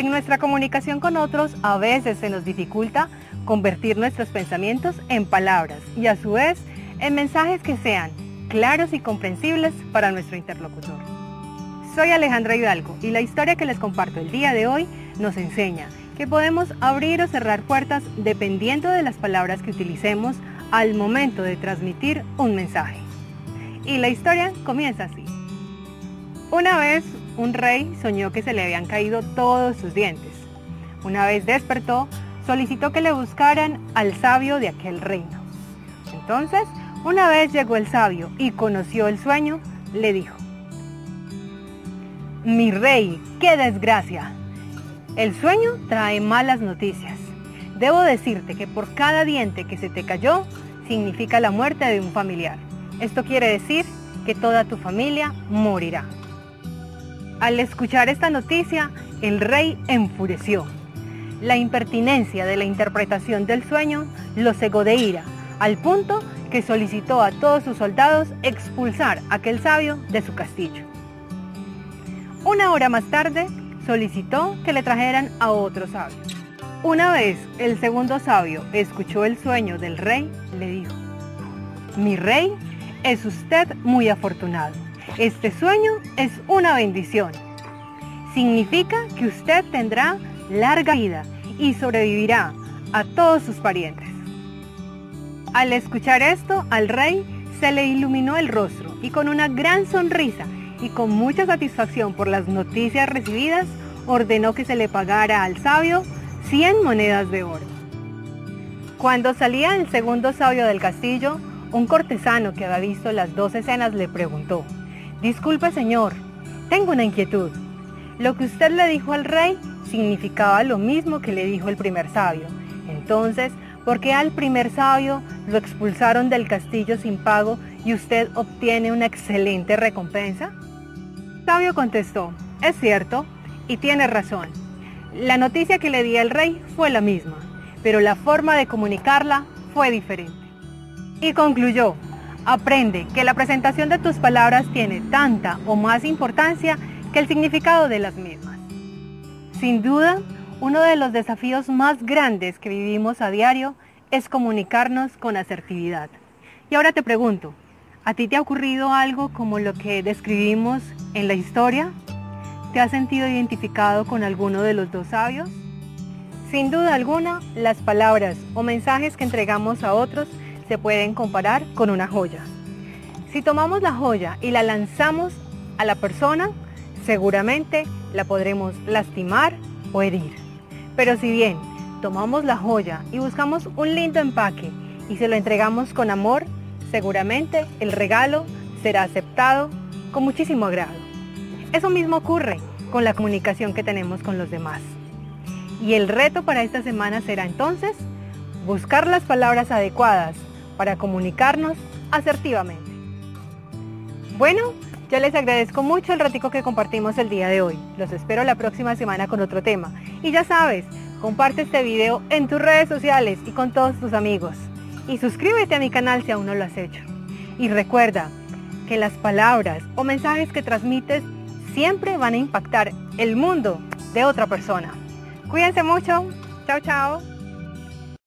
En nuestra comunicación con otros a veces se nos dificulta convertir nuestros pensamientos en palabras y a su vez en mensajes que sean claros y comprensibles para nuestro interlocutor. Soy Alejandra Hidalgo y la historia que les comparto el día de hoy nos enseña que podemos abrir o cerrar puertas dependiendo de las palabras que utilicemos al momento de transmitir un mensaje. Y la historia comienza así. Una vez un rey soñó que se le habían caído todos sus dientes. Una vez despertó, solicitó que le buscaran al sabio de aquel reino. Entonces, una vez llegó el sabio y conoció el sueño, le dijo, Mi rey, qué desgracia. El sueño trae malas noticias. Debo decirte que por cada diente que se te cayó, significa la muerte de un familiar. Esto quiere decir que toda tu familia morirá. Al escuchar esta noticia, el rey enfureció. La impertinencia de la interpretación del sueño lo cegó de ira, al punto que solicitó a todos sus soldados expulsar a aquel sabio de su castillo. Una hora más tarde, solicitó que le trajeran a otro sabio. Una vez el segundo sabio escuchó el sueño del rey, le dijo, mi rey, es usted muy afortunado. Este sueño es una bendición. Significa que usted tendrá larga vida y sobrevivirá a todos sus parientes. Al escuchar esto, al rey se le iluminó el rostro y con una gran sonrisa y con mucha satisfacción por las noticias recibidas, ordenó que se le pagara al sabio 100 monedas de oro. Cuando salía el segundo sabio del castillo, un cortesano que había visto las dos escenas le preguntó, Disculpe señor, tengo una inquietud. Lo que usted le dijo al rey significaba lo mismo que le dijo el primer sabio. Entonces, ¿por qué al primer sabio lo expulsaron del castillo sin pago y usted obtiene una excelente recompensa? sabio contestó, es cierto, y tiene razón. La noticia que le di al rey fue la misma, pero la forma de comunicarla fue diferente. Y concluyó, Aprende que la presentación de tus palabras tiene tanta o más importancia que el significado de las mismas. Sin duda, uno de los desafíos más grandes que vivimos a diario es comunicarnos con asertividad. Y ahora te pregunto, ¿a ti te ha ocurrido algo como lo que describimos en la historia? ¿Te has sentido identificado con alguno de los dos sabios? Sin duda alguna, las palabras o mensajes que entregamos a otros se pueden comparar con una joya. Si tomamos la joya y la lanzamos a la persona, seguramente la podremos lastimar o herir. Pero si bien tomamos la joya y buscamos un lindo empaque y se lo entregamos con amor, seguramente el regalo será aceptado con muchísimo agrado. Eso mismo ocurre con la comunicación que tenemos con los demás. Y el reto para esta semana será entonces buscar las palabras adecuadas para comunicarnos asertivamente. Bueno, ya les agradezco mucho el ratico que compartimos el día de hoy. Los espero la próxima semana con otro tema. Y ya sabes, comparte este video en tus redes sociales y con todos tus amigos. Y suscríbete a mi canal si aún no lo has hecho. Y recuerda que las palabras o mensajes que transmites siempre van a impactar el mundo de otra persona. Cuídense mucho. Chao, chao.